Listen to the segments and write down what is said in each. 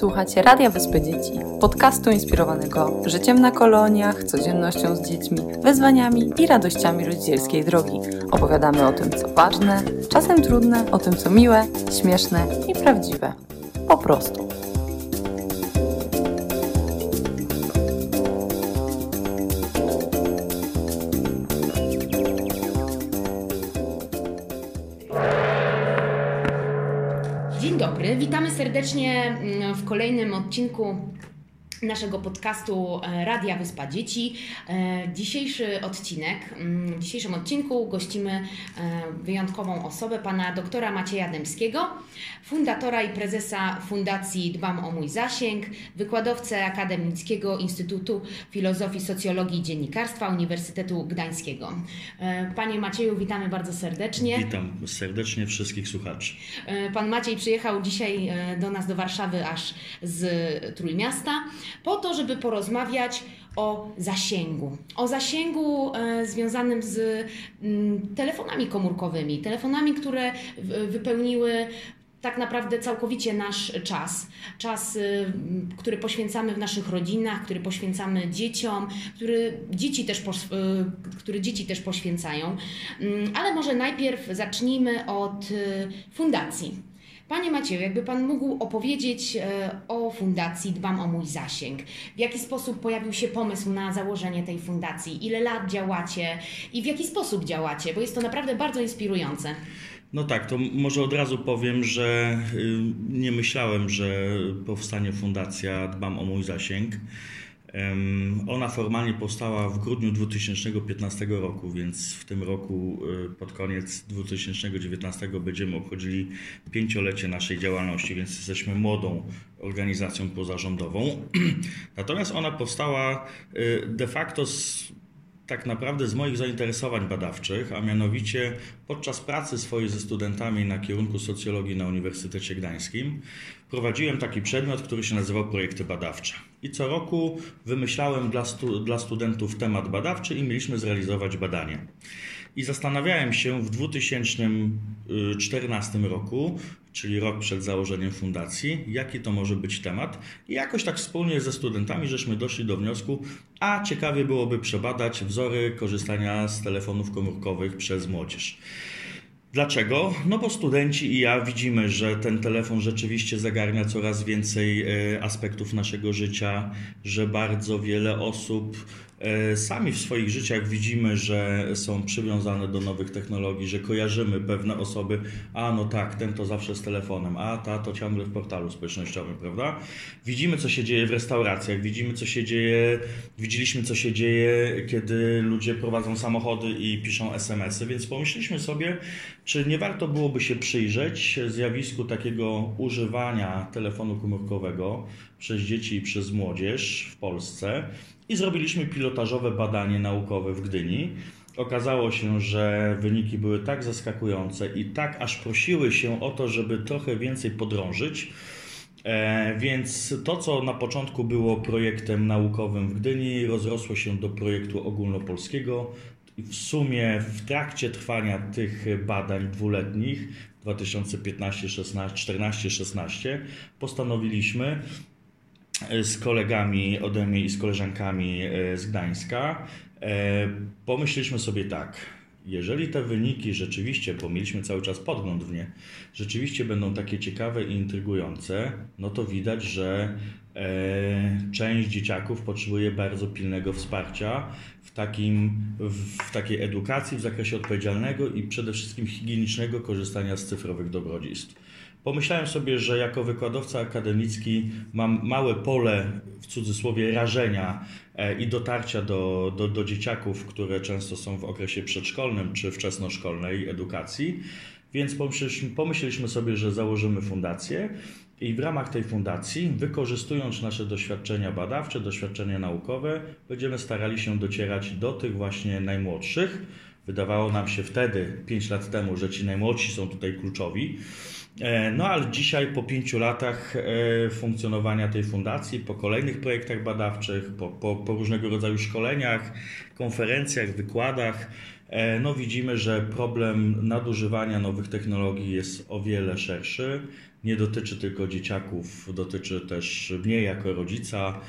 Słuchacie Radia Wyspy Dzieci, podcastu inspirowanego życiem na koloniach, codziennością z dziećmi, wyzwaniami i radościami rodzicielskiej drogi. Opowiadamy o tym, co ważne, czasem trudne, o tym, co miłe, śmieszne i prawdziwe. Po prostu. Serdecznie mm, w kolejnym odcinku naszego podcastu e, Radia Wyspa Dzieci. E, Dzisiejszy odcinek, mm, w dzisiejszym odcinku gościmy e, wyjątkową osobę, pana doktora Macieja Dębskiego, fundatora i prezesa Fundacji Dbam o Mój Zasięg, wykładowcę Akademickiego Instytutu Filozofii, Socjologii i Dziennikarstwa Uniwersytetu Gdańskiego. Panie Macieju, witamy bardzo serdecznie. Witam serdecznie wszystkich słuchaczy. Pan Maciej przyjechał dzisiaj do nas do Warszawy aż z Trójmiasta po to, żeby porozmawiać o zasięgu. O zasięgu e, związanym z mm, telefonami komórkowymi, telefonami, które wypełniły tak naprawdę całkowicie nasz czas. Czas, y, który poświęcamy w naszych rodzinach, który poświęcamy dzieciom, który dzieci też, y, który dzieci też poświęcają. Mm, Ale może najpierw zacznijmy od y, fundacji. Panie Macieju, jakby Pan mógł opowiedzieć e, o fundacji Dbam o mój zasięg. W jaki sposób pojawił się pomysł na założenie tej fundacji? Ile lat działacie i w jaki sposób działacie? Bo jest to naprawdę bardzo inspirujące. No tak, to może od razu powiem, że y, nie myślałem, że powstanie fundacja Dbam o mój zasięg. Ona formalnie powstała w grudniu 2015 roku, więc w tym roku y, pod koniec 2019 będziemy obchodzili pięciolecie naszej działalności, więc jesteśmy młodą organizacją pozarządową. Natomiast ona powstała y, de facto z tak naprawdę z moich zainteresowań badawczych, a mianowicie podczas pracy swojej ze studentami na kierunku socjologii na Uniwersytecie Gdańskim prowadziłem taki przedmiot, który się nazywał projekty badawcze. I co roku wymyślałem dla, stu, dla studentów temat badawczy i mieliśmy zrealizować badanie. I zastanawiałem się w 2014 roku, czyli rok przed założeniem fundacji, jaki to może być temat. I jakoś tak wspólnie ze studentami żeśmy doszli do wniosku, a ciekawie byłoby przebadać wzory korzystania z telefonów komórkowych przez młodzież. Dlaczego? No bo studenci i ja widzimy, że ten telefon rzeczywiście zagarnia coraz więcej e, aspektów naszego życia, że bardzo wiele osób sami w swoich życiach widzimy, że są przywiązane do nowych technologii, że kojarzymy pewne osoby, a no tak, ten to zawsze z telefonem, a ta to ciągle w portalu społecznościowym, prawda? Widzimy, co się dzieje w restauracjach, widzimy, co się dzieje, widzieliśmy, co się dzieje, kiedy ludzie prowadzą samochody i piszą SMS-y, więc pomyśleliśmy sobie, czy nie warto byłoby się przyjrzeć zjawisku takiego używania telefonu komórkowego przez dzieci i przez młodzież w Polsce i zrobiliśmy pilotażowe badanie naukowe w Gdyni. Okazało się, że wyniki były tak zaskakujące i tak aż prosiły się o to, żeby trochę więcej podrążyć. E, Więc to, co na początku było projektem naukowym w Gdyni, rozrosło się do projektu ogólnopolskiego. W sumie w trakcie trwania tych badań dwuletnich 2015-14-16 postanowiliśmy z kolegami ode mnie i z koleżankami e, z Gdańska e, pomyśleliśmy sobie tak. Jeżeli te wyniki rzeczywiście, bo mieliśmy cały czas podgląd w nie, rzeczywiście będą takie ciekawe i intrygujące, no to widać, że e, część dzieciaków potrzebuje bardzo pilnego wsparcia w, takim, w takiej edukacji w zakresie odpowiedzialnego i przede wszystkim higienicznego korzystania z cyfrowych dobrodziejstw. Pomyślałem sobie, że jako wykładowca akademicki mam małe pole, w cudzysłowie, rażenia e, i dotarcia do, do, do dzieciaków, które często są w okresie przedszkolnym czy wczesnoszkolnej edukacji. Więc pomyśleliśmy, pomyśleliśmy sobie, że założymy fundację i w ramach tej fundacji, wykorzystując nasze doświadczenia badawcze, doświadczenia naukowe, będziemy starali się docierać do tych właśnie najmłodszych, Wydawało nam się wtedy, 5 lat temu, że ci najmłodsi są tutaj kluczowi. E, no ale dzisiaj po pięciu latach e, funkcjonowania tej fundacji, po kolejnych projektach badawczych, po, po, po różnego rodzaju szkoleniach, konferencjach, wykładach, e, no widzimy, że problem nadużywania nowych technologii jest o wiele szerszy. Nie dotyczy tylko dzieciaków, dotyczy też mnie jako rodzica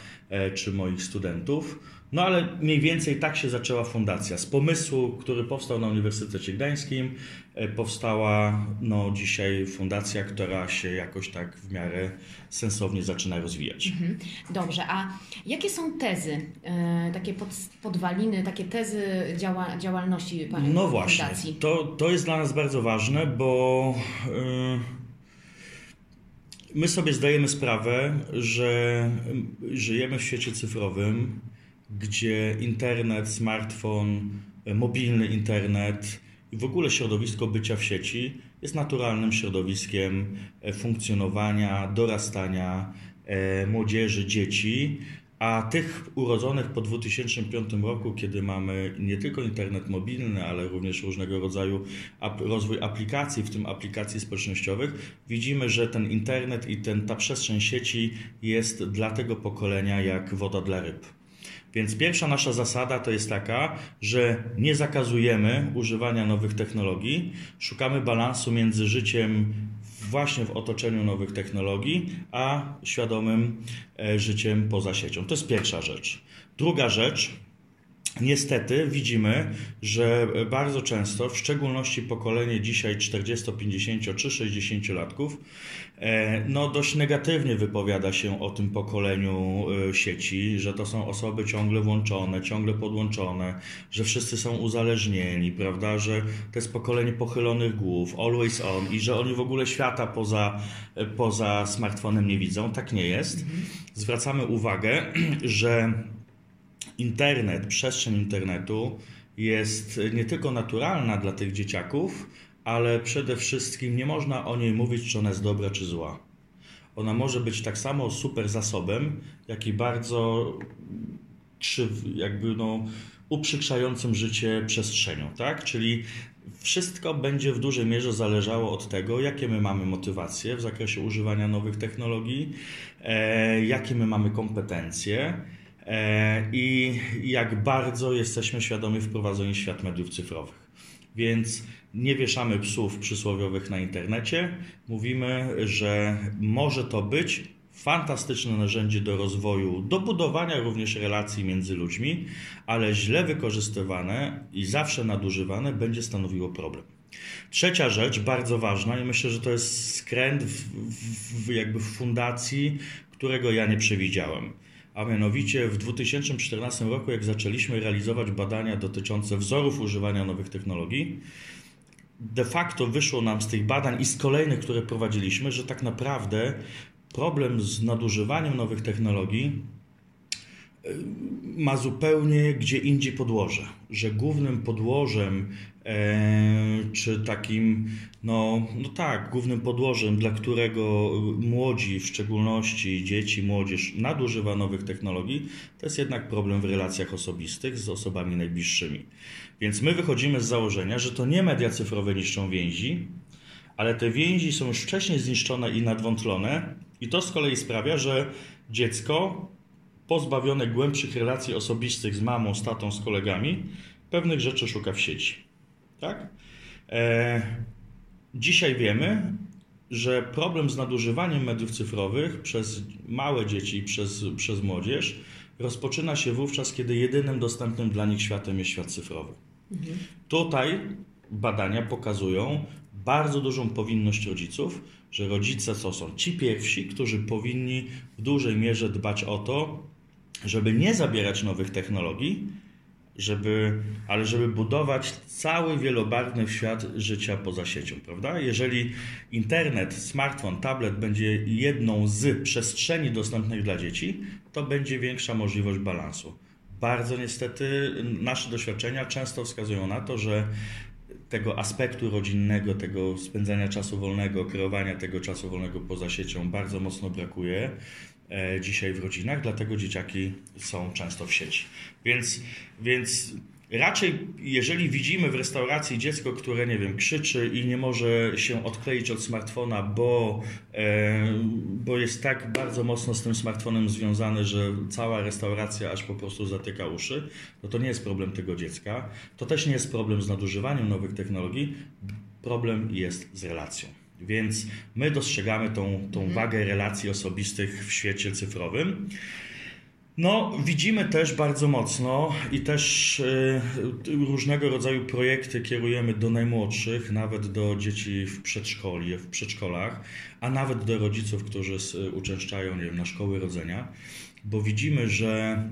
czy moich studentów. No ale mniej więcej tak się zaczęła fundacja. Z pomysłu, który powstał na Uniwersytecie Gdańskim, e, powstała no, dzisiaj fundacja, która się jakoś tak w miarę sensownie zaczyna rozwijać. Mhm. Dobrze, a jakie są tezy, e, takie pod, podwaliny, takie tezy działa, działalności Pani No właśnie, to, to jest dla nas bardzo ważne, bo... Yy, My sobie zdajemy sprawę, że żyjemy w świecie cyfrowym, gdzie internet, smartfon, e, mobilny internet i w ogóle środowisko bycia w sieci jest naturalnym środowiskiem e, funkcjonowania, dorastania e, młodzieży, dzieci, a tych urodzonych po 2005 roku, kiedy mamy nie tylko internet mobilny, ale również różnego rodzaju rozwój aplikacji, w tym aplikacji społecznościowych, widzimy, że ten internet i ten, ta przestrzeń sieci jest dla tego pokolenia jak woda dla ryb. Więc pierwsza nasza zasada to jest taka, że nie zakazujemy używania nowych technologii, szukamy balansu między życiem właśnie w otoczeniu nowych technologii, a świadomym e, życiem poza siecią. To jest pierwsza rzecz. Druga rzecz, Niestety widzimy, że bardzo często, w szczególności pokolenie dzisiaj 40, 50 czy 60 latków, e, no dość negatywnie wypowiada się o tym pokoleniu e, sieci, że to są osoby ciągle włączone, ciągle podłączone, że wszyscy są uzależnieni, prawda, że to jest pokolenie pochylonych głów, always on i że oni w ogóle świata poza, e, poza smartfonem nie widzą. Tak nie jest. Mhm. Zwracamy uwagę, że internet, przestrzeń internetu jest nie tylko naturalna dla tych dzieciaków, ale przede wszystkim nie można o niej mówić, czy ona jest dobra, czy zła. Ona może być tak samo super zasobem, jak i bardzo krzyw, jakby no, uprzykrzającym życie przestrzenią, tak? Czyli wszystko będzie w dużej mierze zależało od tego, jakie my mamy motywacje w zakresie używania nowych technologii, e, jakie my mamy kompetencje i jak bardzo jesteśmy świadomi wprowadzenia świat mediów cyfrowych. Więc nie wieszamy psów przysłowiowych na internecie. Mówimy, że może to być fantastyczne narzędzie do rozwoju, do budowania również relacji między ludźmi, ale źle wykorzystywane i zawsze nadużywane będzie stanowiło problem. Trzecia rzecz, bardzo ważna, i myślę, że to jest skręt w, w, jakby w fundacji, którego ja nie przewidziałem a mianowicie w 2014 roku, jak zaczęliśmy realizować badania dotyczące wzorów używania nowych technologii, de facto wyszło nam z tych badań i z kolejnych, które prowadziliśmy, że tak naprawdę problem z nadużywaniem nowych technologii y, ma zupełnie gdzie indziej podłoże, że głównym podłożem czy takim, no, no tak, głównym podłożem, dla którego młodzi, w szczególności dzieci, młodzież, nadużywa nowych technologii, to jest jednak problem w relacjach osobistych z osobami najbliższymi. Więc my wychodzimy z założenia, że to nie media cyfrowe niszczą więzi, ale te więzi są już wcześniej zniszczone i nadwątlone, i to z kolei sprawia, że dziecko pozbawione głębszych relacji osobistych z mamą, z tatą, z kolegami, pewnych rzeczy szuka w sieci. Tak? E, dzisiaj wiemy, że problem z nadużywaniem mediów cyfrowych przez małe dzieci i przez, przez młodzież rozpoczyna się wówczas, kiedy jedynym dostępnym dla nich światem jest świat cyfrowy. Mhm. Tutaj badania pokazują bardzo dużą powinność rodziców, że rodzice to są ci pierwsi, którzy powinni w dużej mierze dbać o to, żeby nie zabierać nowych technologii, żeby, ale żeby budować cały wielobarwny świat życia poza siecią, prawda? Jeżeli internet, smartfon, tablet będzie jedną z przestrzeni dostępnych dla dzieci, to będzie większa możliwość balansu. Bardzo niestety nasze doświadczenia często wskazują na to, że tego aspektu rodzinnego, tego spędzania czasu wolnego, kreowania tego czasu wolnego poza siecią bardzo mocno brakuje. E, dzisiaj w rodzinach, dlatego dzieciaki są często w sieci. Więc, więc Raczej, jeżeli widzimy w restauracji dziecko, które, nie wiem, krzyczy i nie może się odkleić od smartfona, bo, e, bo jest tak bardzo mocno z tym smartfonem związany, że cała restauracja aż po prostu zatyka uszy, no to nie jest problem tego dziecka. To też nie jest problem z nadużywaniem nowych technologii, problem jest z relacją. Więc my dostrzegamy tą, tą wagę relacji osobistych w świecie cyfrowym. No, widzimy też bardzo mocno i też y, różnego rodzaju projekty kierujemy do najmłodszych, nawet do dzieci w przedszkoli, w przedszkolach, a nawet do rodziców, którzy uczęszczają nie wiem, na szkoły rodzenia, bo widzimy, że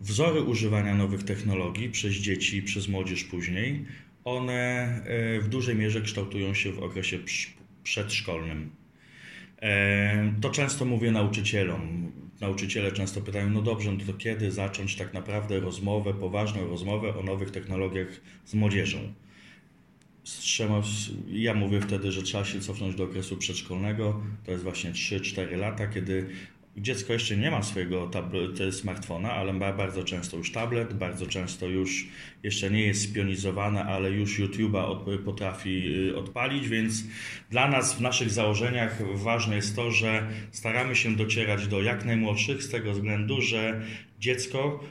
wzory używania nowych technologii przez dzieci, przez młodzież później, one y, w dużej mierze kształtują się w okresie przedszkolnym. E, To często mówię nauczycielom. Nauczyciele często pytają, no dobrze, no to kiedy zacząć tak naprawdę rozmowę, poważną rozmowę o nowych technologiach z młodzieżą? Ja mówię wtedy, że trzeba się cofnąć do okresu przedszkolnego, to jest właśnie 3-4 lata, kiedy dziecko jeszcze nie ma swojego smartfona, ale ma bardzo często już tablet, bardzo często już jeszcze nie jest spionizowane, ale już YouTube'a od, potrafi y, odpalić, więc dla nas w naszych założeniach ważne jest to, że staramy się docierać do jak najmłodszych z tego względu, że dziecko,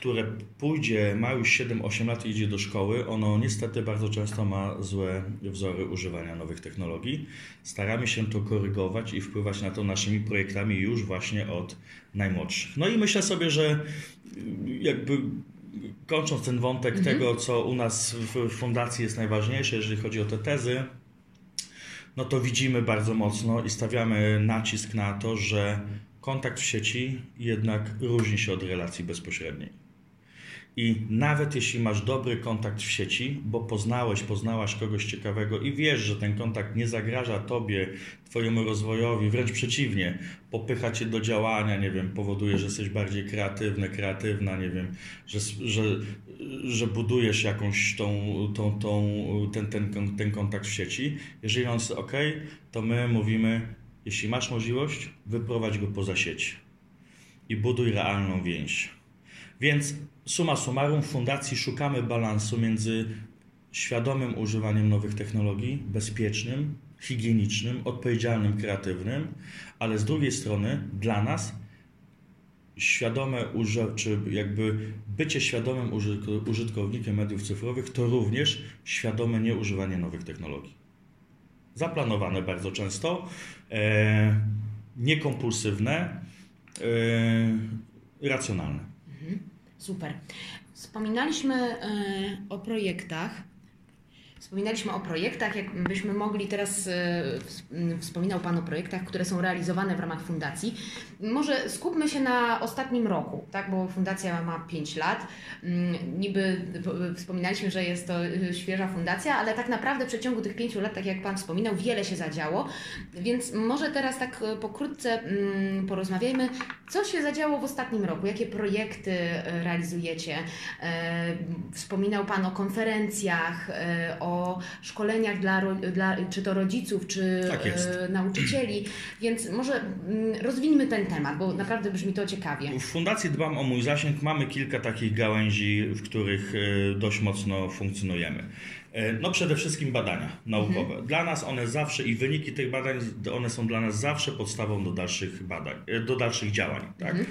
które pójdzie, ma już 7-8 lat i idzie do szkoły, ono niestety bardzo często ma złe wzory używania nowych technologii. Staramy się to korygować i wpływać na to naszymi projektami już właśnie od najmłodszych. No i myślę sobie, że y, jakby kończąc ten wątek tego, co u nas w fundacji jest najważniejsze, jeżeli chodzi o te tezy, no to widzimy bardzo mocno i stawiamy nacisk na to, że kontakt w sieci jednak różni się od relacji bezpośredniej. I nawet jeśli masz dobry kontakt w sieci, bo poznałeś, poznałaś kogoś ciekawego i wiesz, że ten kontakt nie zagraża tobie, twojemu rozwojowi, wręcz przeciwnie, popycha cię do działania, nie wiem, powoduje, że jesteś bardziej kreatywny, kreatywna, nie wiem, że, że, że budujesz jakąś tą, tą, tą, ten, ten, ten kontakt w sieci. Jeżeli on jest ok, to my mówimy, jeśli masz możliwość, wyprowadź go poza sieć i buduj realną więź. Więc summa summarum fundacji szukamy balansu między świadomym używaniem nowych technologii, bezpiecznym, higienicznym, odpowiedzialnym, kreatywnym, ale z drugiej strony dla nas świadome czy jakby bycie świadomym użytko- użytkownikiem mediów cyfrowych to również świadome nieużywanie nowych technologii. Zaplanowane bardzo często, e, niekompulsywne, e, racjonalne. Super. Wspominaliśmy e, o projektach. Wspominaliśmy o projektach, jakbyśmy mogli teraz, e, ws- m, wspominał Pan o projektach, które są realizowane w ramach fundacji. Może skupmy się na ostatnim roku, tak, bo fundacja ma 5 lat. Mm, Niby wspominaliśmy, że jest to e, świeża fundacja, ale tak naprawdę w przeciągu tych 5 lat, tak jak Pan wspominał, wiele się zadziało. Więc może teraz tak e, pokrótce mm, porozmawiajmy, co się zadziało w ostatnim roku, jakie projekty realizujecie. Wspominał Pan o konferencjach, e, o szkoleniach dla, dla czy to rodziców, czy Tak e, nauczycieli, więc może mm, rozwińmy ten temat, bo naprawdę brzmi to ciekawie. W fundacji Dbam o mój zasięg mamy kilka takich gałęzi, w których e, dość mocno funkcjonujemy. E, No przede wszystkim badania naukowe. Dla nas one zawsze i wyniki tych badań, one są dla nas zawsze podstawą do dalszych badań, do dalszych działań. Tak? E,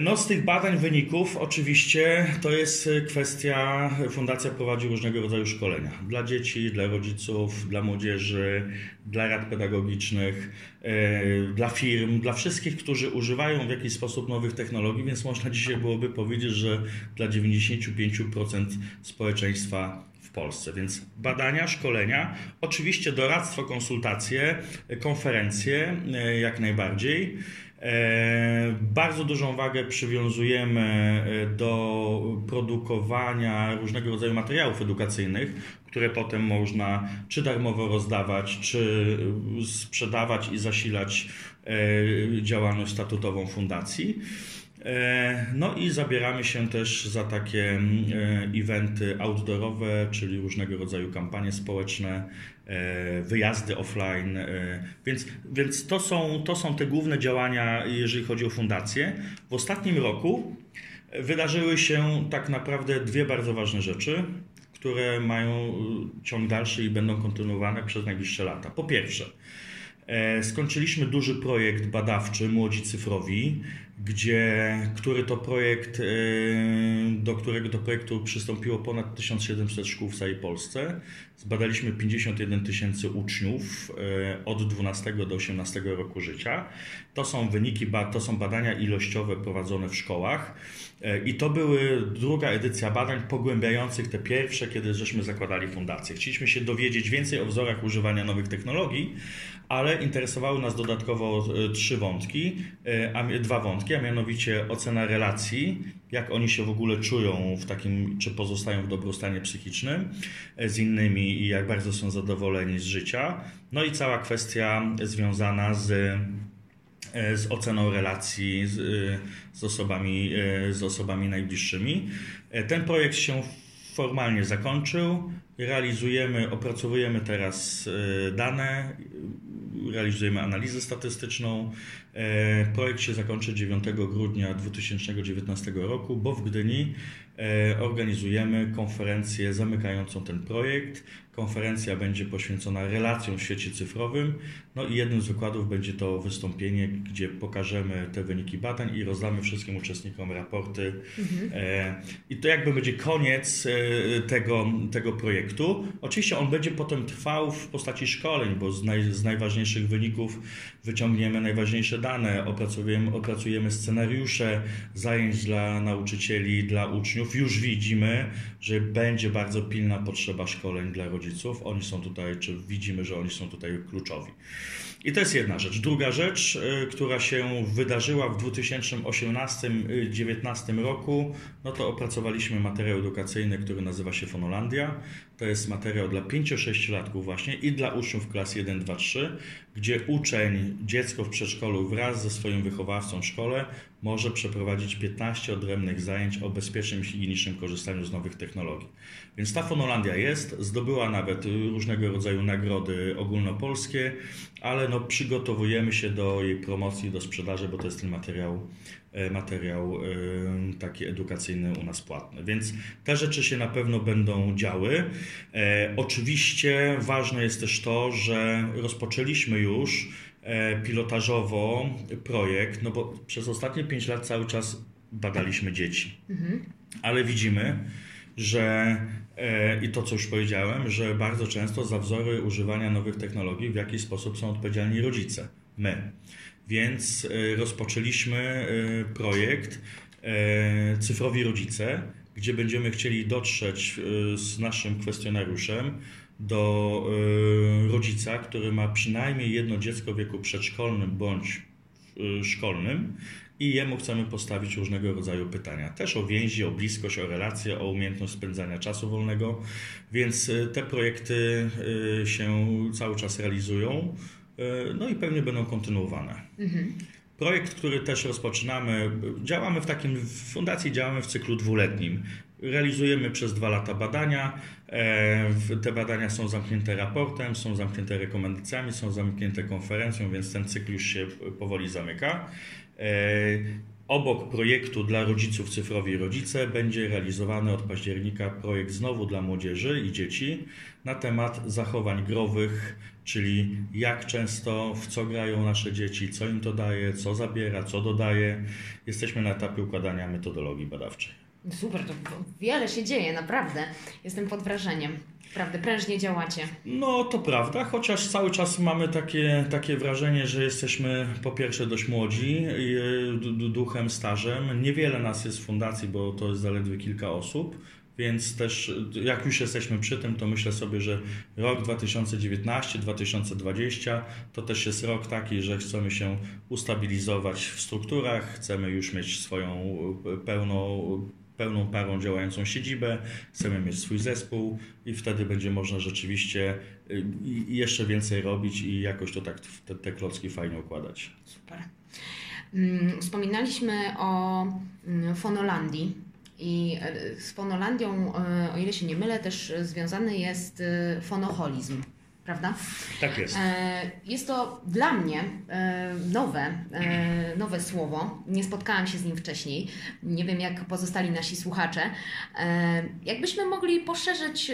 No z tych badań wyników oczywiście to jest e, kwestia, fundacja prowadzi różnego rodzaju szkolenia dla dzieci, dla rodziców, dla młodzieży, dla rad pedagogicznych, e, dla firm, dla wszystkich, którzy używają w jakiś sposób nowych technologii, więc można dzisiaj byłoby powiedzieć, że dla 95% społeczeństwa w Polsce. Więc badania, szkolenia, oczywiście doradztwo, konsultacje, konferencje jak najbardziej. E, Bardzo dużą wagę przywiązujemy e, do produkowania różnego rodzaju materiałów edukacyjnych, które potem można czy darmowo rozdawać, czy e, sprzedawać i zasilać działalność statutową fundacji. E, No i zabieramy się też za takie mm, e, eventy outdoorowe, czyli różnego rodzaju kampanie społeczne, e, wyjazdy offline. Więc, więc to, są, to są te główne działania, jeżeli chodzi o fundację. W ostatnim roku Wydarzyły się tak naprawdę dwie bardzo ważne rzeczy, które mają ciąg dalszy i będą kontynuowane przez najbliższe lata. Po pierwsze, skończyliśmy duży projekt badawczy Młodzi Cyfrowi, gdzie, który to projekt, e, do którego to projektu przystąpiło ponad 1700 szkół w całej Polsce. Zbadaliśmy 51 tysięcy uczniów e, od 12 do 18 roku życia. To są wyniki, to są badania ilościowe prowadzone w szkołach. E, I to były druga edycja badań pogłębiających te pierwsze, kiedy żeśmy zakładali fundację. Chcieliśmy się dowiedzieć więcej o wzorach używania nowych technologii, ale interesowały nas dodatkowo trzy wątki, a dwa wątki a mianowicie ocena relacji, jak oni się w ogóle czują w takim, czy pozostają w dobrostanie psychicznym e, z innymi i jak bardzo są zadowoleni z życia. No i cała kwestia związana z, e, z oceną relacji z, z, osobami, e, z osobami najbliższymi. Ten projekt się formalnie zakończył. Realizujemy, opracowujemy teraz dane, realizujemy analizę statystyczną. E, projekt się zakończy 9 grudnia 2019 roku, bo w Gdyni e, organizujemy konferencję zamykającą ten projekt. Konferencja będzie poświęcona relacjom w świecie cyfrowym. No i jednym z wykładów będzie to wystąpienie, gdzie pokażemy te wyniki badań i rozdamy wszystkim uczestnikom raporty. Mhm. E, I to jakby będzie koniec tego, tego projektu. Oczywiście on będzie potem trwał w postaci szkoleń, bo z, naj, z najważniejszych wyników wyciągniemy najważniejsze dane, opracujemy, opracujemy scenariusze zajęć dla nauczycieli, dla uczniów. Już widzimy, że będzie bardzo pilna potrzeba szkoleń dla rodziców. Oni są tutaj, czy widzimy, że oni są tutaj kluczowi. I to jest jedna rzecz. Druga rzecz, y, która się wydarzyła w 2018-2019 roku, no to opracowaliśmy materiał edukacyjny, który nazywa się Fonolandia. To jest materiał dla 5-6-latków właśnie i dla uczniów klas 1, 2, 3, gdzie uczeń, dziecko w przedszkolu wraz ze swoim wychowawcą w szkole może przeprowadzić 15 odrębnych zajęć o bezpiecznym i higienicznym korzystaniu z nowych technologii. Więc ta Fonolandia jest, zdobyła nawet różnego rodzaju nagrody ogólnopolskie, ale no przygotowujemy się do jej promocji, do sprzedaży, bo to jest ten materiał E, materiał e, taki edukacyjny u nas płatny. Więc te rzeczy się na pewno będą działy. E, oczywiście ważne jest też to, że rozpoczęliśmy już pilotażowo projekt, no bo przez ostatnie 5 lat cały czas badaliśmy dzieci. Mhm. Ale widzimy, że i to, co już powiedziałem, że bardzo często za wzory używania nowych technologii w jakiś sposób są odpowiedzialni rodzice, my. Więc e, rozpoczęliśmy e, projekt e, Cyfrowi Rodzice, gdzie będziemy chcieli dotrzeć z naszym kwestionariuszem do rodzica, który ma przynajmniej jedno dziecko w wieku przedszkolnym bądź szkolnym i jemu chcemy postawić różnego rodzaju pytania. Też o więzi, o bliskość, o relacje, o umiejętność spędzania czasu wolnego, więc te projekty się cały czas realizują. No i pewnie będą kontynuowane. Mhm. Projekt, który też rozpoczynamy, działamy w takim, w fundacji działamy w cyklu dwuletnim. Realizujemy przez dwa lata badania. E, te badania są zamknięte raportem, są zamknięte rekomendacjami, są zamknięte konferencją, więc ten cykl już się powoli zamyka. E, Obok projektu dla rodziców Cyfrowi Rodzice będzie realizowany od października projekt znowu dla młodzieży i dzieci na temat zachowań growych, czyli jak często, w co grają nasze dzieci, co im to daje, co zabiera, co dodaje. Jesteśmy na etapie układania metodologii badawczej. Super, to wiele się dzieje, naprawdę. Jestem pod wrażeniem. Prawda, prężnie działacie. No to prawda, chociaż cały czas mamy takie, takie wrażenie, że jesteśmy po pierwsze dość młodzi, duchem, stażem. Niewiele nas jest w fundacji, bo to jest zaledwie kilka osób. Więc też jak już jesteśmy przy tym, to myślę sobie, że rok 2019-2020 to też jest rok taki, że chcemy się ustabilizować w strukturach, chcemy już mieć swoją pełną pełną parą działającą siedzibę, chcemy mieć swój zespół i wtedy będzie można rzeczywiście y, jeszcze więcej robić i jakoś to tak te, te klocki fajnie układać. Super. Mm, wspominaliśmy o mm, Fonolandii i e, z Fonolandią, e, o ile się nie mylę, też związany jest fonoholizm. Prawda? Tak jest. E, Jest to dla mnie e, nowe, e, nowe słowo. Nie spotkałam się z nim wcześniej. Nie wiem, jak pozostali nasi słuchacze. Jakbyśmy mogli poszerzyć,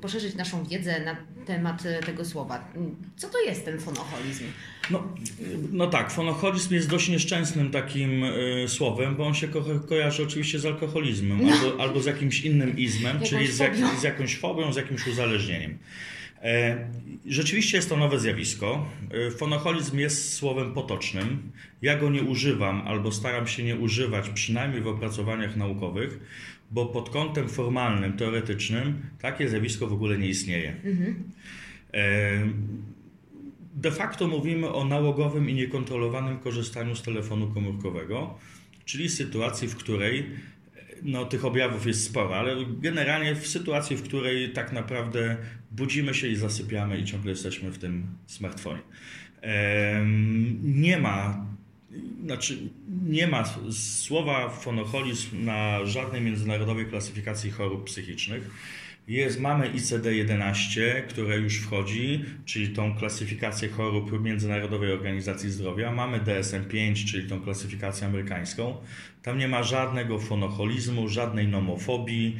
poszerzyć naszą wiedzę na temat tego słowa. Co to jest ten fonoholizm? No, no tak, fonoholizm jest dość nieszczęsnym takim słowem, bo on się ko- kojarzy oczywiście z alkoholizmem albo, albo z jakimś innym izmem, czyli z, jak, z jakąś fobią, z jakimś uzależnieniem. E, Rzeczywiście jest to nowe zjawisko. E, Fonoholizm jest słowem potocznym. Ja go nie używam albo staram się nie używać, przynajmniej w opracowaniach naukowych, bo pod kątem formalnym, teoretycznym takie zjawisko w ogóle nie istnieje. E, De facto mówimy o nałogowym i niekontrolowanym korzystaniu z telefonu komórkowego, czyli sytuacji, w której no, tych objawów jest sporo, ale generalnie w sytuacji, w której tak naprawdę budzimy się i zasypiamy i ciągle jesteśmy w tym smartfonie. Nie ma, znaczy nie ma słowa fonoholizm na żadnej międzynarodowej klasyfikacji chorób psychicznych. Jest, mamy ICD-11, które już wchodzi, czyli tą klasyfikację chorób Międzynarodowej Organizacji Zdrowia. Mamy DSM-5, czyli tą klasyfikację amerykańską. Tam nie ma żadnego fonoholizmu, żadnej nomofobii.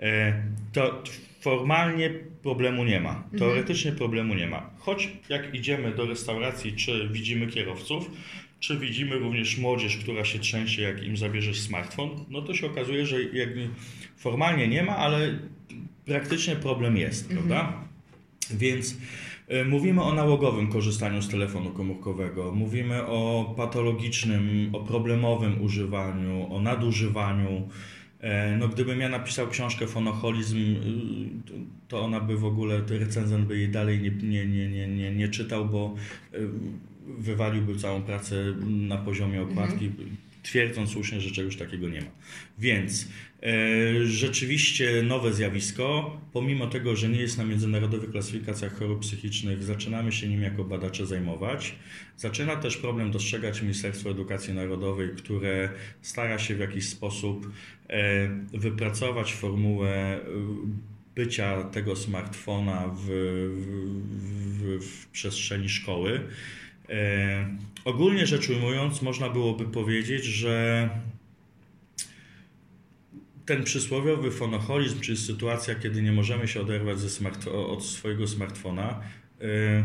E, To formalnie problemu nie ma. Teoretycznie problemu nie ma. Choć jak idziemy do restauracji, czy widzimy kierowców, czy widzimy również młodzież, która się trzęsie, jak im zabierzesz smartfon, no to się okazuje, że jakby formalnie nie ma, ale praktycznie problem jest, prawda? Więc y, mówimy o nałogowym korzystaniu z telefonu komórkowego, mówimy o patologicznym, o problemowym używaniu, o nadużywaniu. E, No, gdybym ja napisał książkę Fonoholizm, y, to ona by w ogóle, recenzent by jej dalej nie, nie, nie, nie, nie, nie czytał, bo y, wywaliłby całą pracę na poziomie okładki, twierdząc słusznie, że czegoś takiego nie ma. Więc e, rzeczywiście nowe zjawisko, pomimo tego, że nie jest na międzynarodowych klasyfikacjach chorób psychicznych, zaczynamy się nim jako badacze zajmować. Zaczyna też problem dostrzegać Ministerstwo Edukacji Narodowej, które stara się w jakiś sposób e, wypracować formułę e, bycia tego smartfona w, w, w, w przestrzeni szkoły. E, ogólnie rzecz ujmując, można byłoby powiedzieć, że ten przysłowiowy fonoholizm, czyli sytuacja, kiedy nie możemy się oderwać ze smart- od swojego smartfona, e,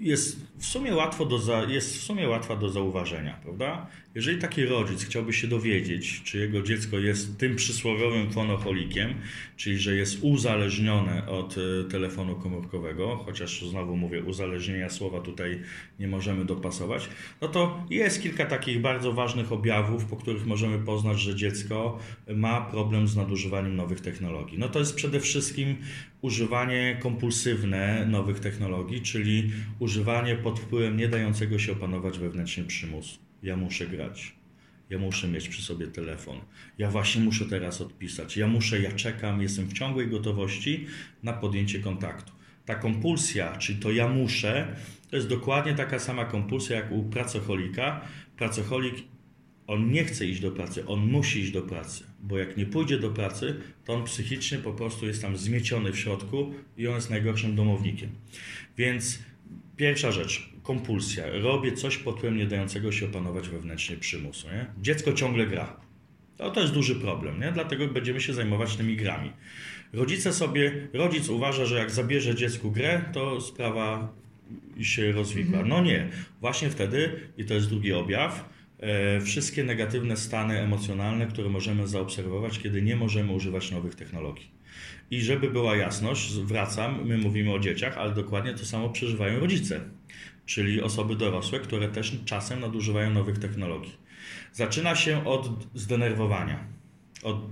jest w sumie łatwo do za, jest w sumie łatwa do zauważenia, prawda? Jeżeli taki rodzic chciałby się dowiedzieć, czy jego dziecko jest tym przysłowiowym fonoholikiem, czyli że jest uzależnione od e, telefonu komórkowego, chociaż znowu mówię, uzależnienia słowa tutaj nie możemy dopasować, no to jest kilka takich bardzo ważnych objawów, po których możemy poznać, że dziecko ma problem z nadużywaniem nowych technologii. No to jest przede wszystkim używanie kompulsywne nowych technologii, czyli używanie pod wpływem nie dającego się opanować wewnętrznie przymusu. Ja muszę grać. Ja muszę mieć przy sobie telefon. Ja właśnie muszę teraz odpisać. Ja muszę, ja czekam, jestem w ciągłej gotowości na podjęcie kontaktu. Ta kompulsja, czyli to ja muszę, to jest dokładnie taka sama kompulsja jak u pracocholika. Pracocholik, on nie chce iść do pracy, on musi iść do pracy, bo jak nie pójdzie do pracy, to on psychicznie po prostu jest tam zmieciony w środku i on jest najgorszym domownikiem. Więc pierwsza rzecz, kompulsja. Robię coś pod wpływem nie dającego się opanować wewnętrznie przymusu. Nie? Dziecko ciągle gra. To, to jest duży problem, nie? dlatego będziemy się zajmować tymi grami. Rodzice sobie, rodzic uważa, że jak zabierze dziecku grę, to sprawa się rozwikła. No nie, właśnie wtedy, i to jest drugi objaw, wszystkie negatywne stany emocjonalne, które możemy zaobserwować, kiedy nie możemy używać nowych technologii. I żeby była jasność, wracam, my mówimy o dzieciach, ale dokładnie to samo przeżywają rodzice, czyli osoby dorosłe, które też czasem nadużywają nowych technologii. Zaczyna się od zdenerwowania, od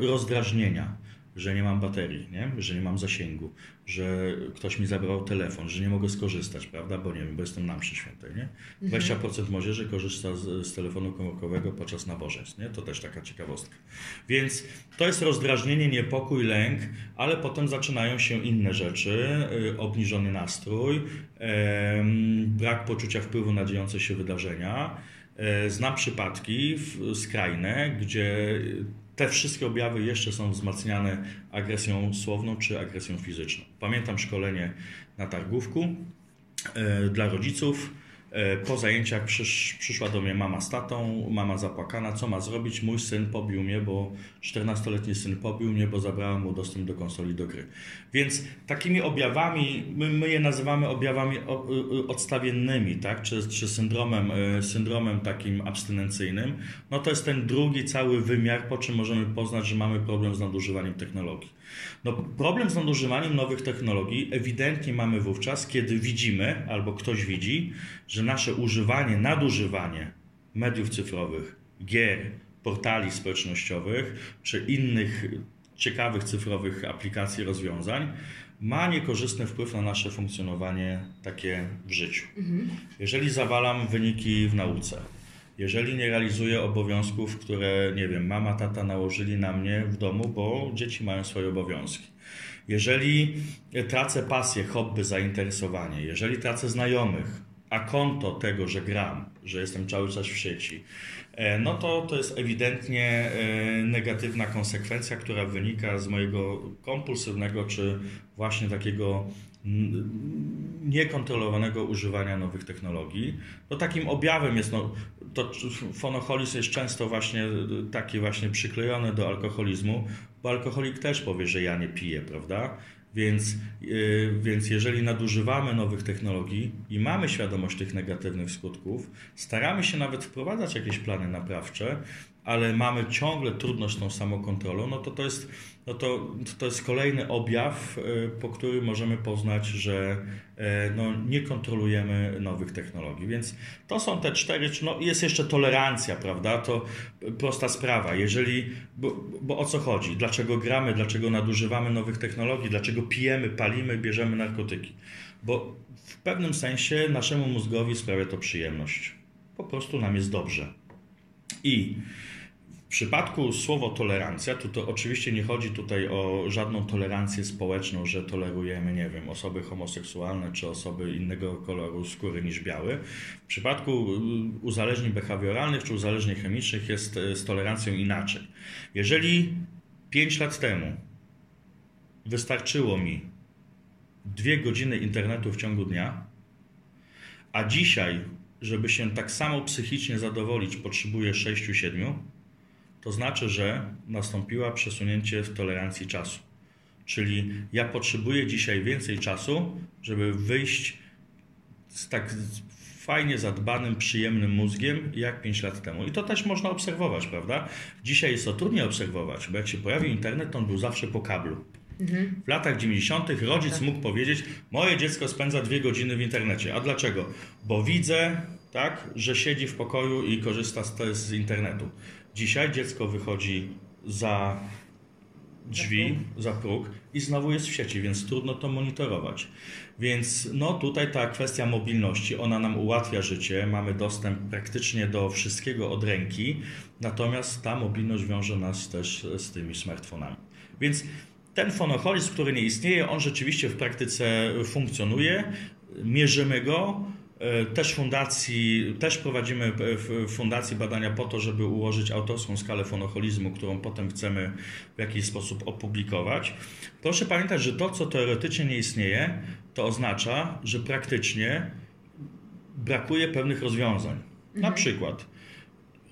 rozdrażnienia, że nie mam baterii, nie? że nie mam zasięgu, że ktoś mi zabrał telefon, że nie mogę skorzystać, prawda? Bo nie wiem, bo jestem na mszy świętej. Nie? 20% młodzieży korzysta z, z telefonu komórkowego podczas nabożeństw. Nie? To też taka ciekawostka. Więc to jest rozdrażnienie, niepokój, lęk, ale potem zaczynają się inne rzeczy. y, Obniżony nastrój, brak poczucia wpływu na dziejące się wydarzenia. E, Znam przypadki skrajne, gdzie te wszystkie objawy jeszcze są wzmacniane agresją słowną czy agresją fizyczną. Pamiętam szkolenie na targówku e, dla rodziców po zajęciach przysz, przyszła do mnie mama z tatą, mama zapłakana, co ma zrobić? Mój syn pobił mnie, bo 14-letni syn pobił mnie, bo zabrałem mu dostęp do konsoli do gry. Więc takimi objawami, my, my je nazywamy objawami odstawiennymi, tak? czy, czy syndromem, e, syndromem takim abstynencyjnym, no to jest ten drugi cały wymiar, po czym możemy poznać, że mamy problem z nadużywaniem technologii. No, problem z nadużywaniem nowych technologii ewidentnie mamy wówczas, kiedy widzimy, albo ktoś widzi, że nasze używanie, nadużywanie mediów cyfrowych, gier, portali społecznościowych czy innych ciekawych cyfrowych aplikacji, rozwiązań ma niekorzystny wpływ na nasze funkcjonowanie takie w życiu. Mhm. Jeżeli zawalam wyniki w nauce, jeżeli nie realizuję obowiązków, które, nie wiem, mama, tata nałożyli na mnie w domu, bo dzieci mają swoje obowiązki. Jeżeli tracę pasję, hobby, zainteresowanie, jeżeli tracę znajomych, a konto tego, że gram, że jestem cały czas w sieci, e, no to to jest ewidentnie e, negatywna konsekwencja, która wynika z mojego kompulsywnego czy właśnie takiego niekontrolowanego używania nowych technologii. No takim objawem jest, no, to fonoholizm jest często właśnie taki właśnie przyklejony do alkoholizmu, bo alkoholik też powie, że ja nie piję, prawda? Więc, yy, więc jeżeli nadużywamy nowych technologii i mamy świadomość tych negatywnych skutków, staramy się nawet wprowadzać jakieś plany naprawcze, ale mamy ciągle trudność z tą samokontrolą, no to to jest, no to, to jest kolejny objaw, y, po którym możemy poznać, że y, no, nie kontrolujemy nowych technologii. Więc to są te cztery, no jest jeszcze tolerancja, prawda? To prosta sprawa. Jeżeli, bo, bo o co chodzi? Dlaczego gramy, dlaczego nadużywamy nowych technologii, dlaczego pijemy, palimy, bierzemy narkotyki? Bo w pewnym sensie naszemu mózgowi sprawia to przyjemność. Po prostu nam jest dobrze. I przypadku słowo tolerancja, to, to oczywiście nie chodzi tutaj o żadną tolerancję społeczną, że tolerujemy, nie wiem, osoby homoseksualne czy osoby innego koloru skóry niż biały. W przypadku y, uzależnień behawioralnych czy uzależnień chemicznych jest y, z tolerancją inaczej. Jeżeli 5 lat temu wystarczyło mi dwie godziny internetu w ciągu dnia, a dzisiaj, żeby się tak samo psychicznie zadowolić, potrzebuję 6-7, to znaczy, że nastąpiła przesunięcie w tolerancji czasu. Czyli ja potrzebuję dzisiaj więcej czasu, żeby wyjść z tak fajnie zadbanym, przyjemnym mózgiem jak 5 lat temu. I to też można obserwować, prawda? Dzisiaj jest to trudniej obserwować, bo jak się pojawił internet, to on był zawsze po kablu. Mhm. W latach 90. rodzic tak. mógł powiedzieć: Moje dziecko spędza dwie godziny w internecie. A dlaczego? Bo widzę, tak, że siedzi w pokoju i korzysta z, z internetu. Dzisiaj dziecko wychodzi za drzwi, za próg i znowu jest w sieci, więc trudno to monitorować. Więc no tutaj ta kwestia mobilności, ona nam ułatwia życie, mamy dostęp praktycznie do wszystkiego od ręki, natomiast ta mobilność wiąże nas też z tymi smartfonami. Więc ten fonoholizm, który nie istnieje, on rzeczywiście w praktyce funkcjonuje, mierzymy go, też fundacji, też prowadzimy w fundacji badania po to, żeby ułożyć autorską skalę fonoholizmu, którą potem chcemy w jakiś sposób opublikować. Proszę pamiętać, że to, co teoretycznie nie istnieje, to oznacza, że praktycznie brakuje pewnych rozwiązań. Na mhm. przykład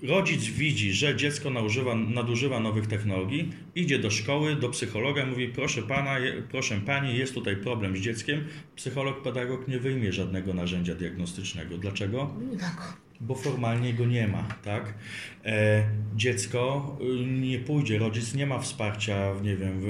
rodzic widzi, że dziecko nadużywa, nadużywa nowych technologii, idzie do szkoły, do psychologa, mówi: Proszę pana, proszę pani, jest tutaj problem z dzieckiem. Psycholog, pedagog nie wyjmie żadnego narzędzia diagnostycznego. Dlaczego? Tak bo formalnie go nie ma, tak? E, dziecko y, nie pójdzie, rodzic nie ma wsparcia, w, nie wiem, w,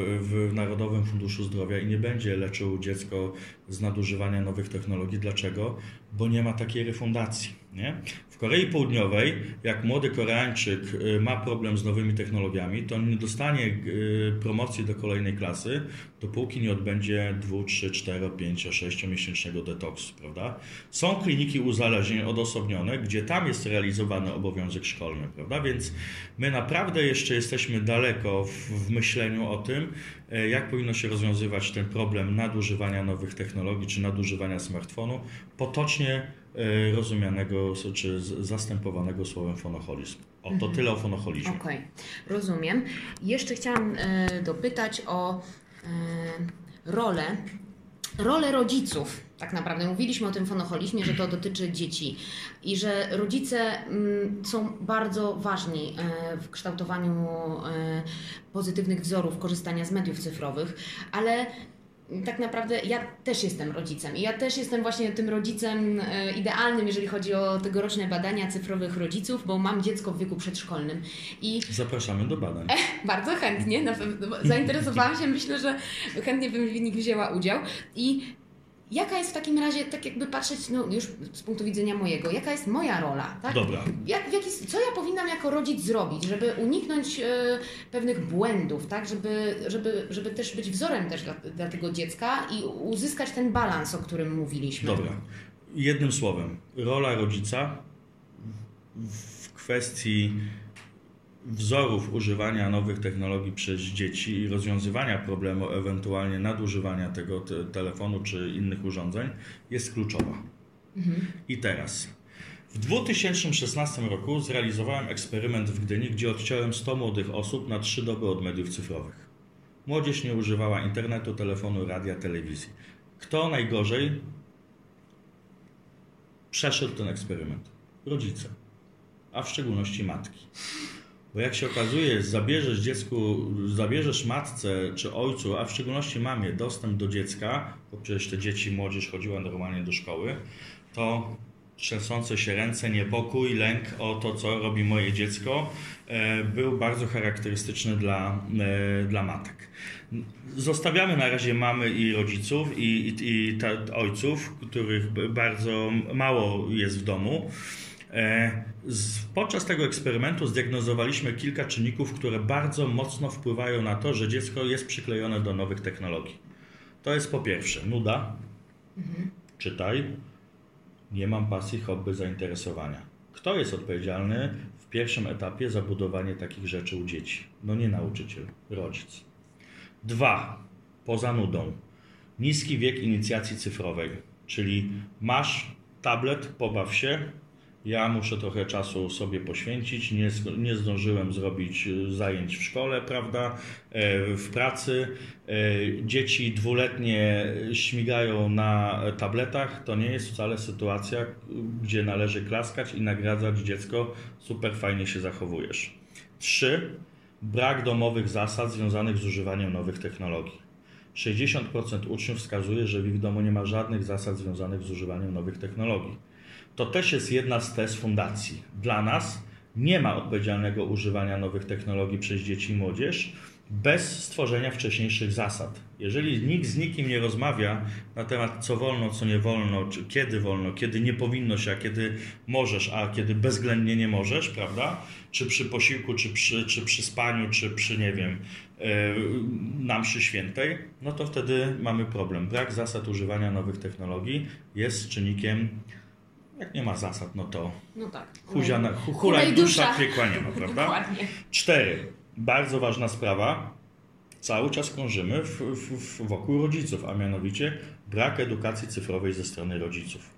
w, Narodowym Funduszu Zdrowia i nie będzie leczył dziecko z nadużywania nowych technologii. Dlaczego? Bo nie ma takiej refundacji, nie? W Korei Południowej, jak młody Koreańczyk y, ma problem z nowymi technologiami, to nie dostanie y, promocji do kolejnej klasy, dopóki nie odbędzie 2, 3, 4, 5, 6 miesięcznego detoksu, prawda? Są kliniki uzależnień odosobnione, gdzie tam jest realizowany obowiązek szkolny, prawda? Więc my naprawdę jeszcze jesteśmy daleko w, w myśleniu o tym, jak powinno się rozwiązywać ten problem nadużywania nowych technologii czy nadużywania smartfonu. Potocznie potocznie e, rozumianego czy zastępowanego słowem fonoholizm. O, to mhm. tyle o fonoholizmie. Okej, okay. rozumiem. Jeszcze chciałam e, dopytać o rolę rolę rodziców. Tak naprawdę mówiliśmy o tym fonoholizmie, że to dotyczy dzieci i że rodzice mm, są bardzo ważni e, w kształtowaniu e, pozytywnych wzorów korzystania z mediów cyfrowych, ale tak naprawdę ja też jestem rodzicem i ja też jestem właśnie tym rodzicem e, idealnym, jeżeli chodzi o tegoroczne badania cyfrowych rodziców, bo mam dziecko w wieku przedszkolnym. I Zapraszamy do badań. bardzo chętnie, na pewno. Zainteresowałam się, myślę, że chętnie bym w nich wzięła udział. I Jaka jest w takim razie, tak jakby patrzeć, no już z punktu widzenia mojego, jaka jest moja rola? Tak? Dobra. Jak, jaki, co ja powinnam jako rodzic zrobić, żeby uniknąć e, pewnych błędów, tak? żeby, żeby, żeby też być wzorem też dla, dla tego dziecka i uzyskać ten balans, o którym mówiliśmy? Dobra. Jednym słowem, rola rodzica w kwestii wzorów używania nowych technologii przez dzieci i rozwiązywania problemu ewentualnie nadużywania tego te telefonu czy innych urządzeń jest kluczowa. Mhm. I teraz. W 2016 roku zrealizowałem eksperyment w Gdyni, gdzie odciąłem 100 młodych osób na 3 doby od mediów cyfrowych. Młodzież nie używała internetu, telefonu, radia, telewizji. Kto najgorzej przeszedł ten eksperyment? Rodzice, a w szczególności matki. Bo jak się okazuje, zabierzesz dziecku, zabierzesz matce czy ojcu, a w szczególności mamie dostęp do dziecka, bo przecież te dzieci, młodzież chodziła normalnie do szkoły, to trzęsące się ręce, niepokój, lęk o to, co robi moje dziecko, e, był bardzo charakterystyczny dla, e, dla matek. Zostawiamy na razie mamy i rodziców, i, i, i ojców, których bardzo mało jest w domu. E, podczas tego eksperymentu zdiagnozowaliśmy kilka czynników, które bardzo mocno wpływają na to, że dziecko jest przyklejone do nowych technologii. To jest po pierwsze nuda, mhm. czytaj, nie mam pasji, hobby, zainteresowania. Kto jest odpowiedzialny w pierwszym etapie za budowanie takich rzeczy u dzieci? No nie nauczyciel, rodzic. Dwa, poza nudą, niski wiek inicjacji cyfrowej, czyli masz tablet, pobaw się, ja muszę trochę czasu sobie poświęcić. Nie, nie zdążyłem zrobić e, zajęć w szkole, prawda? E, w pracy. E, dzieci dwuletnie śmigają na tabletach. To nie jest wcale sytuacja, gdzie należy klaskać i nagradzać dziecko. Super fajnie się zachowujesz. Trzy. Brak domowych zasad związanych z używaniem nowych technologii. 60% uczniów wskazuje, że w ich domu nie ma żadnych zasad związanych z używaniem nowych technologii to też jest jedna z tez fundacji. Dla nas nie ma odpowiedzialnego używania nowych technologii przez dzieci i młodzież bez stworzenia wcześniejszych zasad. Jeżeli nikt z nikim nie rozmawia na temat co wolno, co nie wolno, czy kiedy wolno, kiedy nie powinno się, a kiedy możesz, a kiedy bezwzględnie nie możesz, prawda? Czy przy posiłku, czy przy, czy przy spaniu, czy przy, nie wiem, yy, na mszy świętej, no to wtedy mamy problem. Brak zasad używania nowych technologii jest czynnikiem jak nie ma zasad, no to no tak. huzia na, hu, hulaj dusza, piekła nie ma, prawda? Dokładnie. Cztery. Bardzo ważna sprawa. Cały czas krążymy w, w, wokół rodziców, a mianowicie brak edukacji cyfrowej ze strony rodziców.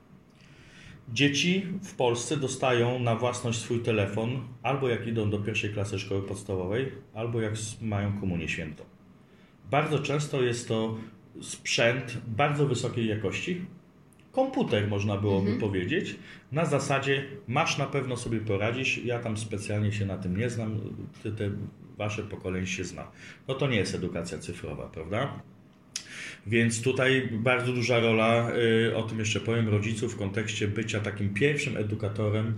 Dzieci w Polsce dostają na własność swój telefon albo jak idą do pierwszej klasy szkoły podstawowej, albo jak mają komunię świętą. Bardzo często jest to sprzęt bardzo wysokiej jakości, komputer, można byłoby mhm. powiedzieć. Na zasadzie masz na pewno sobie poradzisz, ja tam specjalnie się na tym nie znam, ty te wasze pokolenie się zna. No to nie jest edukacja cyfrowa, prawda? Więc tutaj bardzo duża rola, y, o tym jeszcze powiem, rodziców w kontekście bycia takim pierwszym edukatorem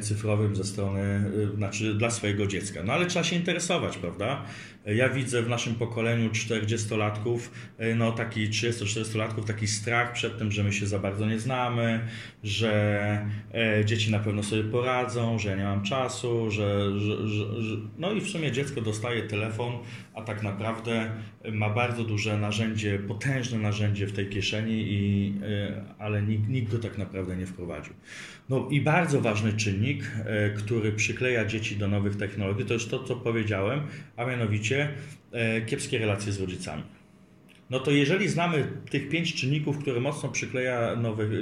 cyfrowym ze strony, y, znaczy dla swojego dziecka. No ale trzeba się interesować, prawda? Ja widzę w naszym pokoleniu 40-latków, y, no taki 30-40-latków, taki strach przed tym, że my się za bardzo nie znamy, że e, dzieci na pewno sobie poradzą, że ja nie mam czasu, że, że, że, że no i w sumie dziecko dostaje telefon, a tak naprawdę ma bardzo duże narzędzie, potężne narzędzie w tej kieszeni, i, e, ale nikt, nikt go tak naprawdę nie wprowadził. No i bardzo ważny czynnik, e, który przykleja dzieci do nowych technologii, to jest to, co powiedziałem, a mianowicie e, kiepskie relacje z rodzicami. no to jeżeli znamy tych pięć czynników, które mocno przykleja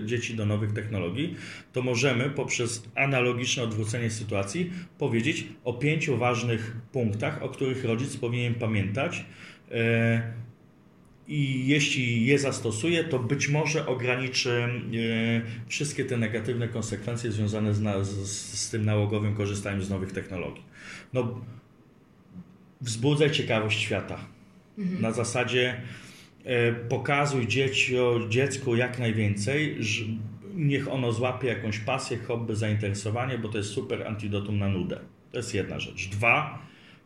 dzieci do nowych technologii, to możemy poprzez analogiczne odwrócenie sytuacji powiedzieć o pięciu ważnych punktach, o których rodzic powinien pamiętać. I jeśli je zastosuje, to być może ograniczy e, wszystkie te negatywne konsekwencje związane z, z, z tym nałogowym korzystaniem z nowych technologii. No, wzbudzaj ciekawość świata. Mhm. Na zasadzie E, pokazuj dziecko, dziecku jak najwięcej, niech ono złapie jakąś pasję, hobby, zainteresowanie, bo to jest super antidotum na nudę. To jest jedna rzecz. Dwa,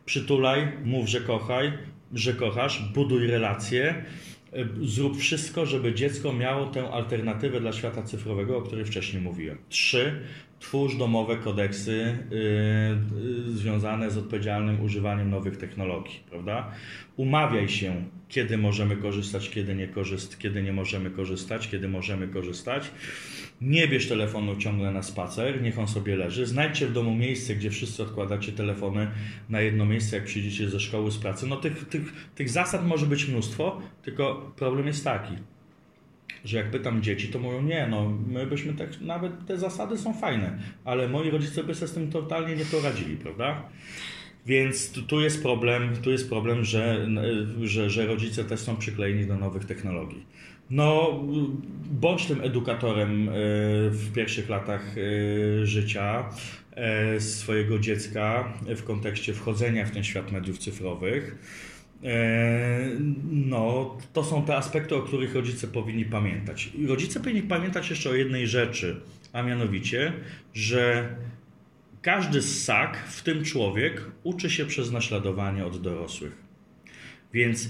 przytulaj, mów, że kochaj, że kochasz, buduj relacje, e, zrób wszystko, żeby dziecko miało tę alternatywę dla świata cyfrowego, o której wcześniej mówiłem. Trzy, twórz domowe kodeksy yy, związane z odpowiedzialnym używaniem nowych technologii, prawda? Umawiaj się, kiedy możemy korzystać, kiedy nie, korzyst, kiedy nie możemy korzystać, kiedy możemy korzystać. Nie bierz telefonu ciągle na spacer, niech on sobie leży. Znajdźcie w domu miejsce, gdzie wszyscy odkładacie telefony na jedno miejsce, jak przyjdziecie ze szkoły, z pracy. No tych, tych, tych zasad może być mnóstwo, tylko problem jest taki, że jak pytam dzieci, to mówią, nie, no my byśmy tak, nawet te zasady są fajne, ale moi rodzice by sobie z tym totalnie nie poradzili, prawda? Więc tu, tu, jest problem, tu jest problem, że, że, że rodzice też są przyklejeni do nowych technologii. No, bądź tym edukatorem e, w pierwszych latach e, życia e, swojego dziecka w kontekście wchodzenia w ten świat mediów cyfrowych. No, to są te aspekty, o których rodzice powinni pamiętać. Rodzice powinni pamiętać jeszcze o jednej rzeczy, a mianowicie, że każdy ssak, w tym człowiek, uczy się przez naśladowanie od dorosłych. Więc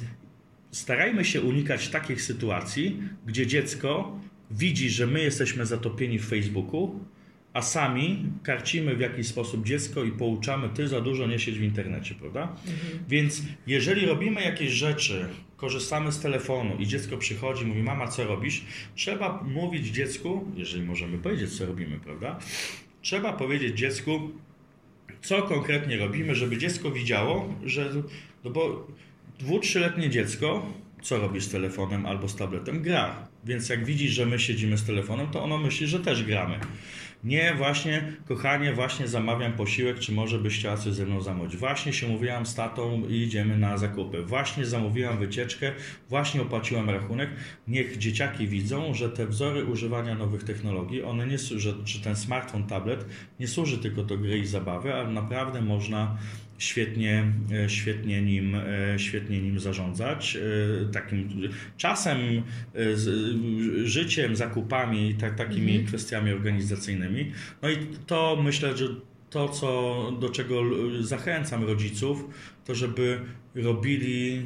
starajmy się unikać takich sytuacji, gdzie dziecko widzi, że my jesteśmy zatopieni w Facebooku, a sami karcimy w jakiś sposób dziecko i pouczamy, ty za dużo nie siedź w internecie, prawda? Mhm. Więc jeżeli robimy jakieś rzeczy, korzystamy z telefonu i dziecko przychodzi, mówi, mama, co robisz? Trzeba mówić dziecku, jeżeli możemy powiedzieć, co robimy, prawda? Trzeba powiedzieć dziecku, co konkretnie robimy, żeby dziecko widziało, że, no bo dwu, trzyletnie dziecko, co robi z telefonem albo z tabletem? Gra. Więc jak widzi, że my siedzimy z telefonem, to ono myśli, że też gramy. Nie, właśnie, kochanie, właśnie zamawiam posiłek, czy może byś chciała coś ze mną zamówić. Właśnie się mówiłam z tatą i idziemy na zakupy. Właśnie zamówiłam wycieczkę, właśnie opłaciłam rachunek. Niech dzieciaki widzą, że te wzory używania nowych technologii, one nie, że, czy ten smartfon, tablet nie służy tylko do gry i zabawy, ale naprawdę można świetnie, e, świetnie, nim, e, świetnie nim zarządzać. E, takim czasem, życiem, zakupami, tak, takimi mhm. kwestiami organizacyjnymi. No i to myślę, że to, co, do czego zachęcam rodziców, to żeby robili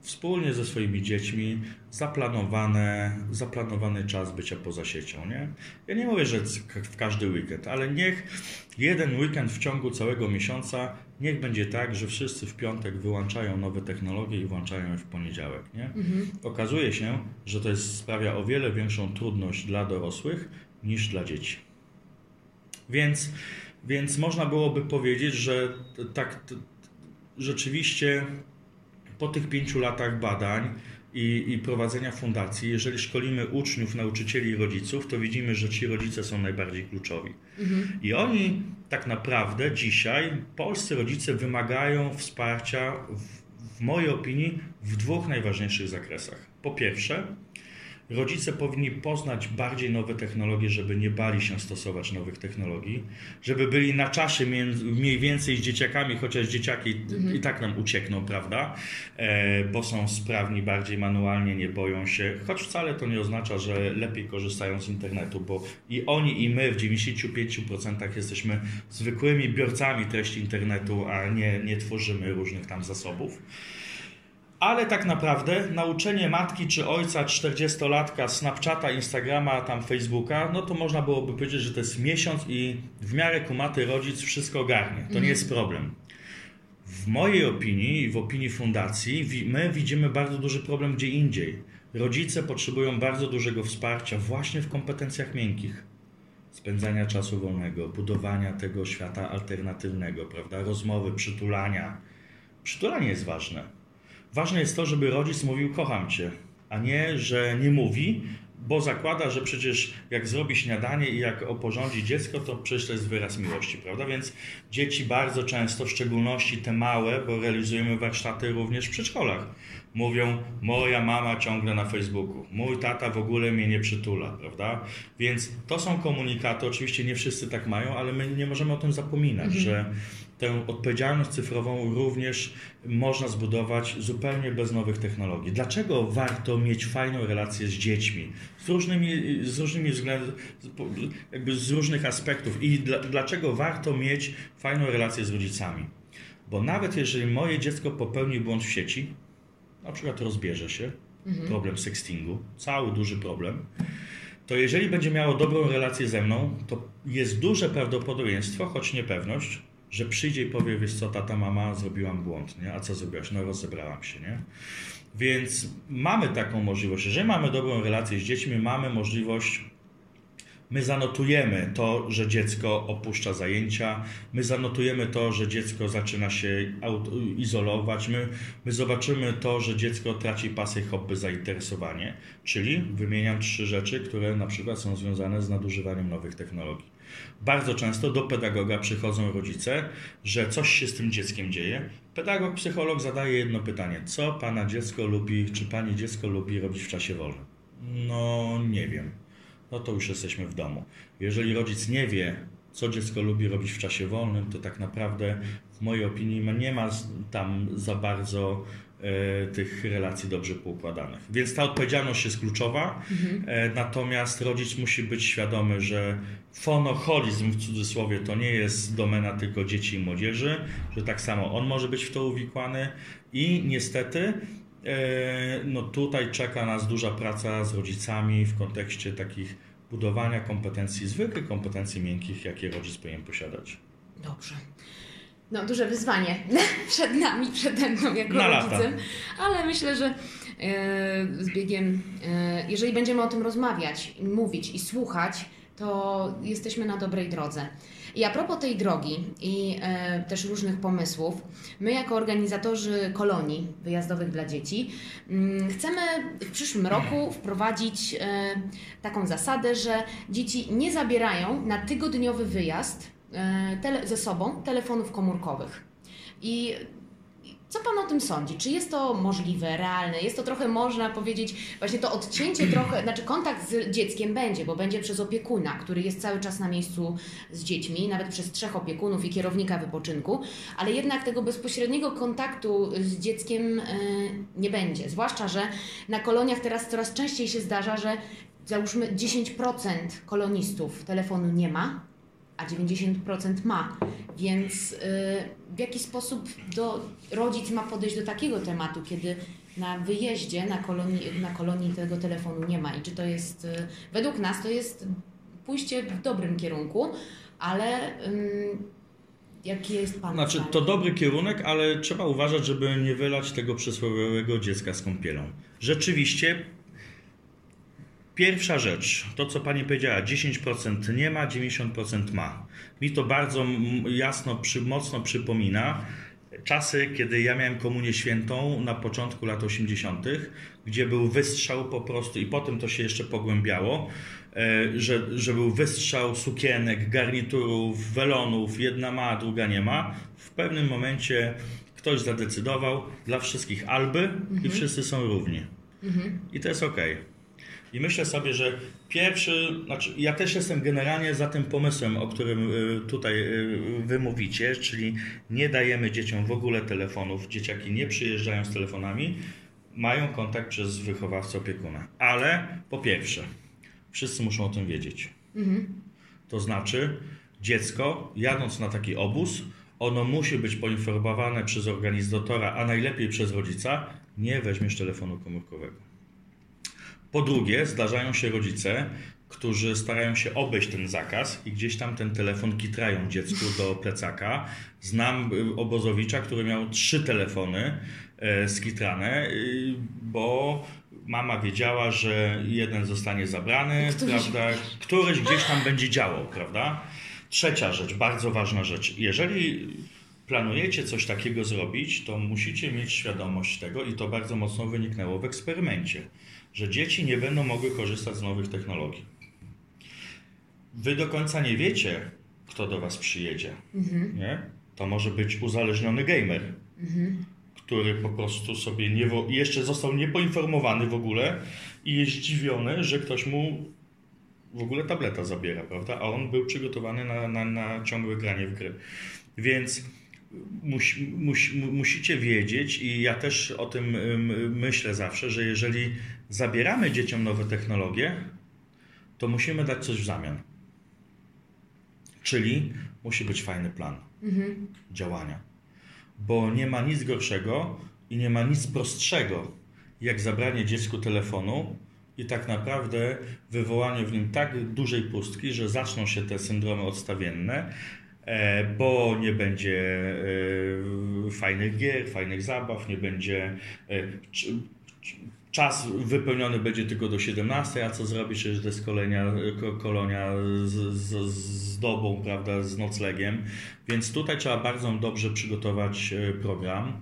wspólnie ze swoimi dziećmi zaplanowane, zaplanowany czas bycia poza siecią. Nie? Ja nie mówię, że w każdy weekend, ale niech jeden weekend w ciągu całego miesiąca niech będzie tak, że wszyscy w piątek wyłączają nowe technologie i włączają je w poniedziałek. Nie? Mhm. Okazuje się, że to jest, sprawia o wiele większą trudność dla dorosłych niż dla dzieci. Więc, więc można byłoby powiedzieć, że tak rzeczywiście po tych pięciu latach badań i, i, prowadzenia fundacji, jeżeli szkolimy uczniów, nauczycieli i rodziców, to widzimy, że ci rodzice są najbardziej kluczowi. Mhm. I oni tak naprawdę dzisiaj, polscy rodzice wymagają wsparcia, w, w mojej opinii, w dwóch najważniejszych zakresach. Po pierwsze, Rodzice powinni poznać bardziej nowe technologie, żeby nie bali się stosować nowych technologii, żeby byli na czasie mniej więcej z dzieciakami, chociaż dzieciaki mhm. i tak nam uciekną, prawda? E, bo są sprawni bardziej manualnie, nie boją się, choć wcale to nie oznacza, że lepiej korzystają z internetu, bo i oni, i my w 95% jesteśmy zwykłymi biorcami treści internetu, a nie, nie tworzymy różnych tam zasobów. Ale tak naprawdę nauczenie matki czy ojca 40-latka Snapchata, Instagrama, tam Facebooka, no to można byłoby powiedzieć, że to jest miesiąc i w miarę kumaty rodzic wszystko ogarnie. To nie mhm. jest problem. W mojej opinii i w opinii fundacji my widzimy bardzo duży problem gdzie indziej. Rodzice potrzebują bardzo dużego wsparcia właśnie w kompetencjach miękkich. Spędzania czasu wolnego, budowania tego świata alternatywnego, prawda? Rozmowy, przytulania. Przytulanie jest ważne Ważne jest to, żeby rodzic mówił kocham cię, a nie, że nie mówi, bo zakłada, że przecież jak zrobi śniadanie i jak oporządzi dziecko, to przecież to jest wyraz miłości, prawda? Więc dzieci bardzo często, w szczególności te małe, bo realizujemy warsztaty również w przedszkolach, mówią, moja mama ciągle na Facebooku, mój tata w ogóle mnie nie przytula, prawda? Więc to są komunikaty, oczywiście nie wszyscy tak mają, ale my nie możemy o tym zapominać, mhm. że tę odpowiedzialność cyfrową również można zbudować zupełnie bez nowych technologii. Dlaczego warto mieć fajną relację z dziećmi? Z różnymi, z różnymi względami, jakby z różnych aspektów. I dla, dlaczego warto mieć fajną relację z rodzicami? Bo nawet jeżeli moje dziecko popełni błąd w sieci, na przykład rozbierze się, mhm. problem sextingu, cały duży problem, to jeżeli będzie miało dobrą relację ze mną, to jest duże prawdopodobieństwo, choć niepewność, że przyjdzie i powie, wiesz co, tata, mama, zrobiłam błąd, nie? A co zrobiłaś? No rozebrałam się, nie? Więc mamy taką możliwość. Jeżeli mamy dobrą relację z dziećmi, mamy możliwość My zanotujemy to, że dziecko opuszcza zajęcia, my zanotujemy to, że dziecko zaczyna się izolować, my, my zobaczymy to, że dziecko traci pasję, hobby, zainteresowanie. Czyli wymieniam trzy rzeczy, które na przykład są związane z nadużywaniem nowych technologii. Bardzo często do pedagoga przychodzą rodzice, że coś się z tym dzieckiem dzieje. Pedagog, psycholog zadaje jedno pytanie: co pana dziecko lubi, czy pani dziecko lubi robić w czasie wolnym? No, nie wiem. No to już jesteśmy w domu. Jeżeli rodzic nie wie, co dziecko lubi robić w czasie wolnym, to tak naprawdę w mojej opinii nie ma tam za bardzo tych relacji dobrze poukładanych. Więc ta odpowiedzialność jest kluczowa, mhm. E, natomiast rodzic musi być świadomy, że fonoholizm w cudzysłowie to nie jest domena tylko dzieci i młodzieży, że tak samo on może być w to uwikłany i niestety e, no tutaj czeka nas duża praca z rodzicami w kontekście takich budowania kompetencji, zwykłych kompetencji miękkich, jakie rodzic powinien posiadać. Dobrze no, duże wyzwanie przed nami, przede mną jako Na rodzicem, lata. ale myślę, że e, z biegiem, e, jeżeli będziemy o tym rozmawiać, mówić i słuchać, to jesteśmy na dobrej drodze. I a propos tej drogi i e, też różnych pomysłów, my jako organizatorzy kolonii wyjazdowych dla dzieci mm, chcemy w przyszłym roku wprowadzić e, taką zasadę, że dzieci nie zabierają na tygodniowy wyjazd tele, ze sobą telefonów komórkowych. I co Pan o tym sądzi? Czy jest to możliwe, realne? Jest to trochę, można powiedzieć, właśnie to odcięcie trochę, znaczy kontakt z dzieckiem będzie, bo będzie przez opiekuna, który jest cały czas na miejscu z dziećmi, nawet przez trzech opiekunów i kierownika wypoczynku, ale jednak tego bezpośredniego kontaktu z dzieckiem e, nie będzie. Zwłaszcza, że na koloniach teraz coraz częściej się zdarza, że załóżmy 10% kolonistów telefonu nie ma, a 90% ma. Więc y, w jaki sposób do, rodzic ma podejść do takiego tematu, kiedy na wyjeździe, na kolonii, na kolonii tego telefonu nie ma i czy to jest, y, według nas to jest pójście w dobrym kierunku, ale Jaki jest Pan Znaczy, to dobry kierunek, ale trzeba uważać, żeby nie wylać tego przysłowiowego dziecka z kąpielą. Rzeczywiście Pierwsza rzecz, to co Pani powiedziała, 10% nie ma, 90% ma. Mi to bardzo jasno, przy, mocno przypomina czasy, kiedy ja miałem komunię świętą na początku lat 80., gdzie był wystrzał po prostu i potem to się jeszcze pogłębiało, e, że, że był wystrzał sukienek, garniturów, welonów, jedna ma, druga nie ma. W pewnym momencie ktoś zadecydował dla wszystkich alby mhm. i wszyscy są równi. Mhm. I to jest ok. I myślę sobie, że pierwszy, znaczy ja też jestem generalnie za tym pomysłem, o którym y, tutaj y, wy mówicie, czyli nie dajemy dzieciom w ogóle telefonów, dzieciaki nie przyjeżdżają z telefonami, mają kontakt przez wychowawcę opiekuna. Ale po pierwsze, wszyscy muszą o tym wiedzieć. Mhm. To znaczy, dziecko jadąc na taki obóz, ono musi być poinformowane przez organizatora, a najlepiej przez rodzica, nie weźmiesz telefonu komórkowego. Po drugie, zdarzają się rodzice, którzy starają się obejść ten zakaz i gdzieś tam ten telefon kitrają dziecku do plecaka. Znam y, obozowicza, który miał trzy telefony e, skitrane, y, bo mama wiedziała, że jeden zostanie zabrany, któryś... prawda? Któryś gdzieś tam będzie działał, prawda? Trzecia rzecz, bardzo ważna rzecz. Jeżeli planujecie coś takiego zrobić, to musicie mieć świadomość tego, i to bardzo mocno wyniknęło w eksperymencie, że dzieci nie będą mogły korzystać z nowych technologii. Wy do końca nie wiecie, kto do Was przyjedzie. Nie? To może być uzależniony gamer, który po prostu sobie nie jeszcze został niepoinformowany w ogóle i jest zdziwiony, że ktoś mu w ogóle tableta zabiera, prawda? A on był przygotowany na, na, na ciągłe granie w gry. Więc musi, musi, mu- musicie wiedzieć, i ja też o tym ym, myślę zawsze, że jeżeli zabieramy dzieciom nowe technologie, to musimy dać coś w zamian. Czyli musi być fajny plan działania. Bo nie ma nic gorszego i nie ma nic prostszego, jak zabranie dziecku telefonu i tak naprawdę wywołanie w nim tak dużej pustki, że zaczną się te syndromy odstawienne, e, bo nie będzie e, fajnych gier, fajnych zabaw, nie będzie e, czas wypełniony będzie tylko do 17, a co zrobić, że jest kolonia, ko- kolonia z, z, z dobą, prawda, z noclegiem, więc tutaj trzeba bardzo dobrze przygotować e, program.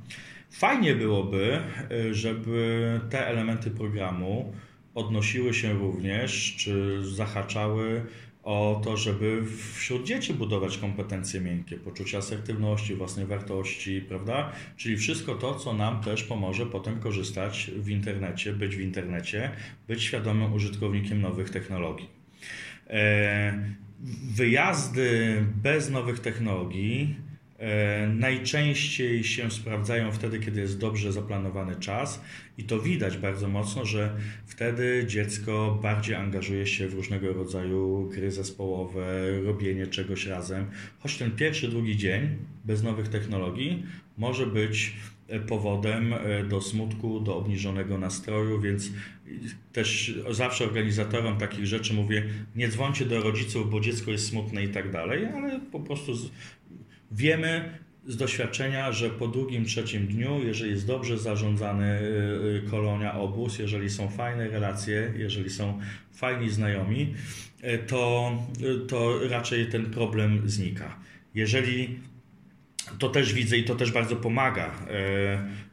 Fajnie byłoby, e, żeby te elementy programu odnosiły się również, czy zahaczały o to, żeby wśród dzieci budować kompetencje miękkie, poczucie asertywności, własnej wartości, prawda? Czyli wszystko to, co nam też pomoże potem korzystać w internecie, być w internecie, być świadomym użytkownikiem nowych technologii. E, Wyjazdy bez nowych technologii najczęściej się sprawdzają wtedy, kiedy jest dobrze zaplanowany czas i to widać bardzo mocno, że wtedy dziecko bardziej angażuje się w różnego rodzaju gry zespołowe, robienie czegoś razem. Choć ten pierwszy, drugi dzień bez nowych technologii może być e, powodem e, do smutku, do obniżonego nastroju, więc też zawsze organizatorom takich rzeczy mówię, nie dzwońcie do rodziców, bo dziecko jest smutne i tak dalej, ale po prostu wiemy z doświadczenia, że po drugim, trzecim dniu, jeżeli jest dobrze zarządzany y, y, kolonia, obóz, jeżeli są fajne relacje, jeżeli są fajni znajomi, y, to, to raczej ten problem znika. Jeżeli to też widzę i to też bardzo pomaga.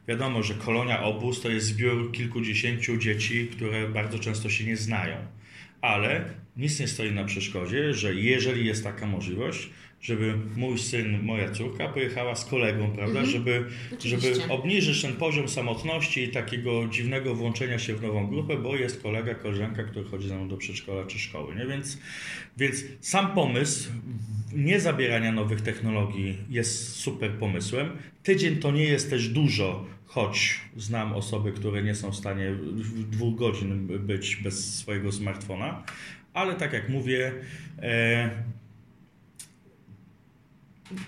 Wiadomo, że kolonia obóz to jest zbiór kilkudziesięciu dzieci, które bardzo często się nie znają. Ale nic nie stoi na przeszkodzie, że jeżeli jest taka możliwość, żeby mój syn, moja córka pojechała z kolegą, prawda, żeby, Oczywiście. żeby obniżyć ten poziom samotności i takiego dziwnego włączenia się w nową grupę, bo jest kolega, koleżanka, który chodzi ze mną do przedszkola czy szkoły. Nie? Więc, więc sam pomysł nie zabierania nowych technologii jest super pomysłem. Tydzień to nie jest też dużo, choć znam osoby, które nie są w stanie w dwóch godzin być bez swojego smartfona, ale tak jak mówię, e,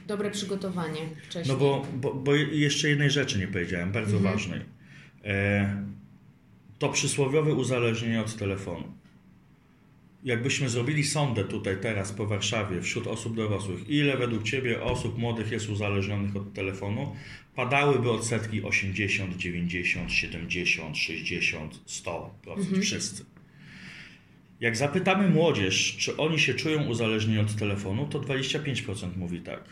Dobre przygotowanie wcześniej. no bo, bo, bo jeszcze jednej rzeczy nie powiedziałem, bardzo ważnej. E, to przysłowiowe uzależnienie od telefonu. Jakbyśmy zrobili sondę tutaj teraz po Warszawie wśród osób dorosłych, ile według Ciebie osób młodych jest uzależnionych od telefonu, padałyby odsetki 80, 90, 70, 60, 100%, wszyscy. Jak zapytamy młodzież, czy oni się czują uzależnieni od telefonu, to 25% mówi tak.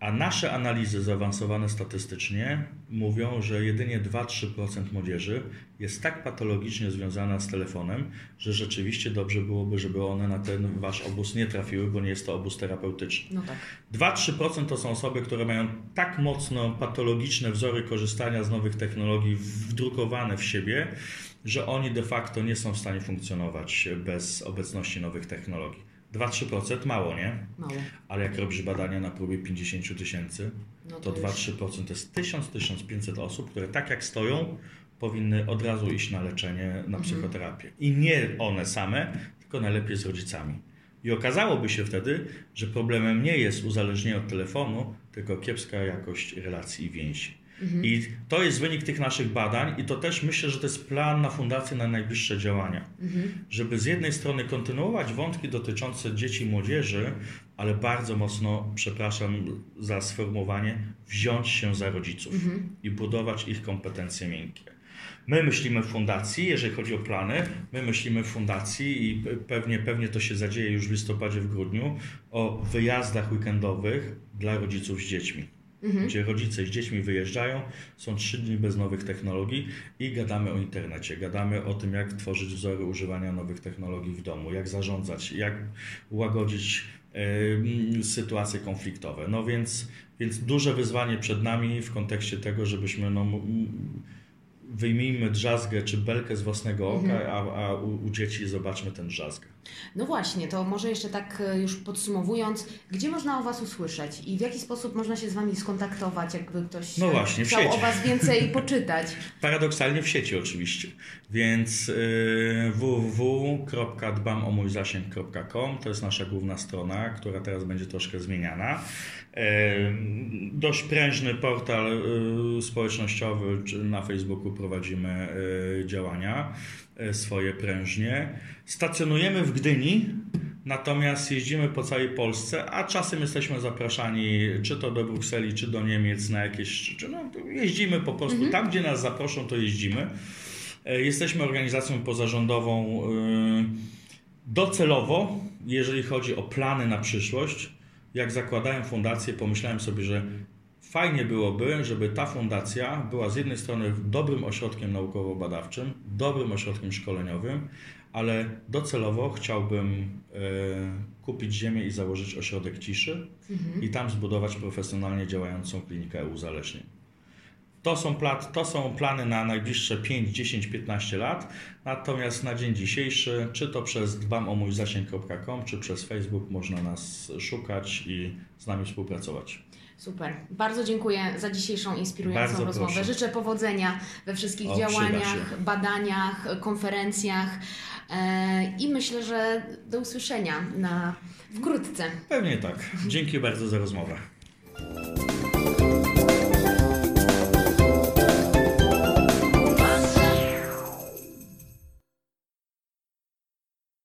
A nasze analizy zaawansowane statystycznie mówią, że jedynie 2-3% młodzieży jest tak patologicznie związana z telefonem, że rzeczywiście dobrze byłoby, żeby one na ten wasz obóz nie trafiły, bo nie jest to obóz terapeutyczny. No tak. 2-3% to są osoby, które mają tak mocno patologiczne wzory korzystania z nowych technologii wdrukowane w siebie, że oni de facto nie są w stanie funkcjonować bez obecności nowych technologii. 2-3% mało, nie? Mało. Ale jak robisz badania na próbie 50 tysięcy, No to to już- 2-3% to jest 1000-1500 osób, które tak jak stoją, powinny od razu iść na leczenie, na psychoterapię. I nie one same, tylko najlepiej z rodzicami. I okazałoby się wtedy, że problemem nie jest uzależnienie od telefonu, tylko kiepska jakość relacji i więzi. I to jest wynik tych naszych badań, i to też myślę, że to jest plan na fundację na najbliższe działania. Żeby z jednej strony kontynuować wątki dotyczące dzieci i młodzieży, ale bardzo mocno, przepraszam za sformułowanie, wziąć się za rodziców i budować ich kompetencje miękkie. My myślimy w fundacji, jeżeli chodzi o plany, my myślimy w fundacji i pe- pewnie, pewnie to się zadzieje już w listopadzie, w grudniu, o wyjazdach weekendowych dla rodziców z dziećmi. Gdzie rodzice z dziećmi wyjeżdżają, są trzy dni bez nowych technologii i gadamy o internecie. Gadamy o tym, jak tworzyć wzory używania nowych technologii w domu, jak zarządzać, jak łagodzić sytuacje konfliktowe. No więc, więc duże wyzwanie przed nami w kontekście tego, żebyśmy no, wyjmijmy drzazgę czy belkę z własnego oka, a, a u, u dzieci zobaczmy ten drzazgę. No właśnie, to może jeszcze tak e, już podsumowując, gdzie można o Was usłyszeć i w jaki sposób można się z Wami skontaktować, jakby ktoś No e, właśnie, chciał o Was więcej poczytać. Paradoksalnie w sieci oczywiście. Więc yy, www.dbamomójzasięg.com to jest nasza główna strona, która teraz będzie troszkę zmieniana. Yy, dość prężny portal yy, społecznościowy, na Facebooku prowadzimy działania swoje prężnie. Stacjonujemy w Gdyni, Natomiast jeździmy po całej Polsce, a czasem jesteśmy zapraszani czy to do Brukseli, czy do Niemiec na jakieś. Czy no, jeździmy po prostu tam, gdzie nas zaproszą, to jeździmy. E, Jesteśmy organizacją pozarządową y, docelowo, jeżeli chodzi o plany na przyszłość. Jak zakładałem fundację, pomyślałem sobie, że fajnie byłoby, żeby ta fundacja była z jednej strony dobrym ośrodkiem naukowo-badawczym, dobrym ośrodkiem szkoleniowym, ale docelowo chciałbym e, kupić ziemię i założyć ośrodek ciszy i tam zbudować profesjonalnie działającą klinikę e-uzależnień. To są, plat, to są plany na najbliższe 5, 10, 15 lat, natomiast na dzień dzisiejszy, czy to przez dbamomójzasięg.com, czy przez Facebook można nas szukać i z nami współpracować. Super. Bardzo dziękuję za dzisiejszą inspirującą Bardzo rozmowę. proszę. Życzę powodzenia we wszystkich O, działaniach, badaniach, konferencjach e, i myślę, że do usłyszenia na wkrótce. Pewnie tak. Dzięki bardzo za rozmowę.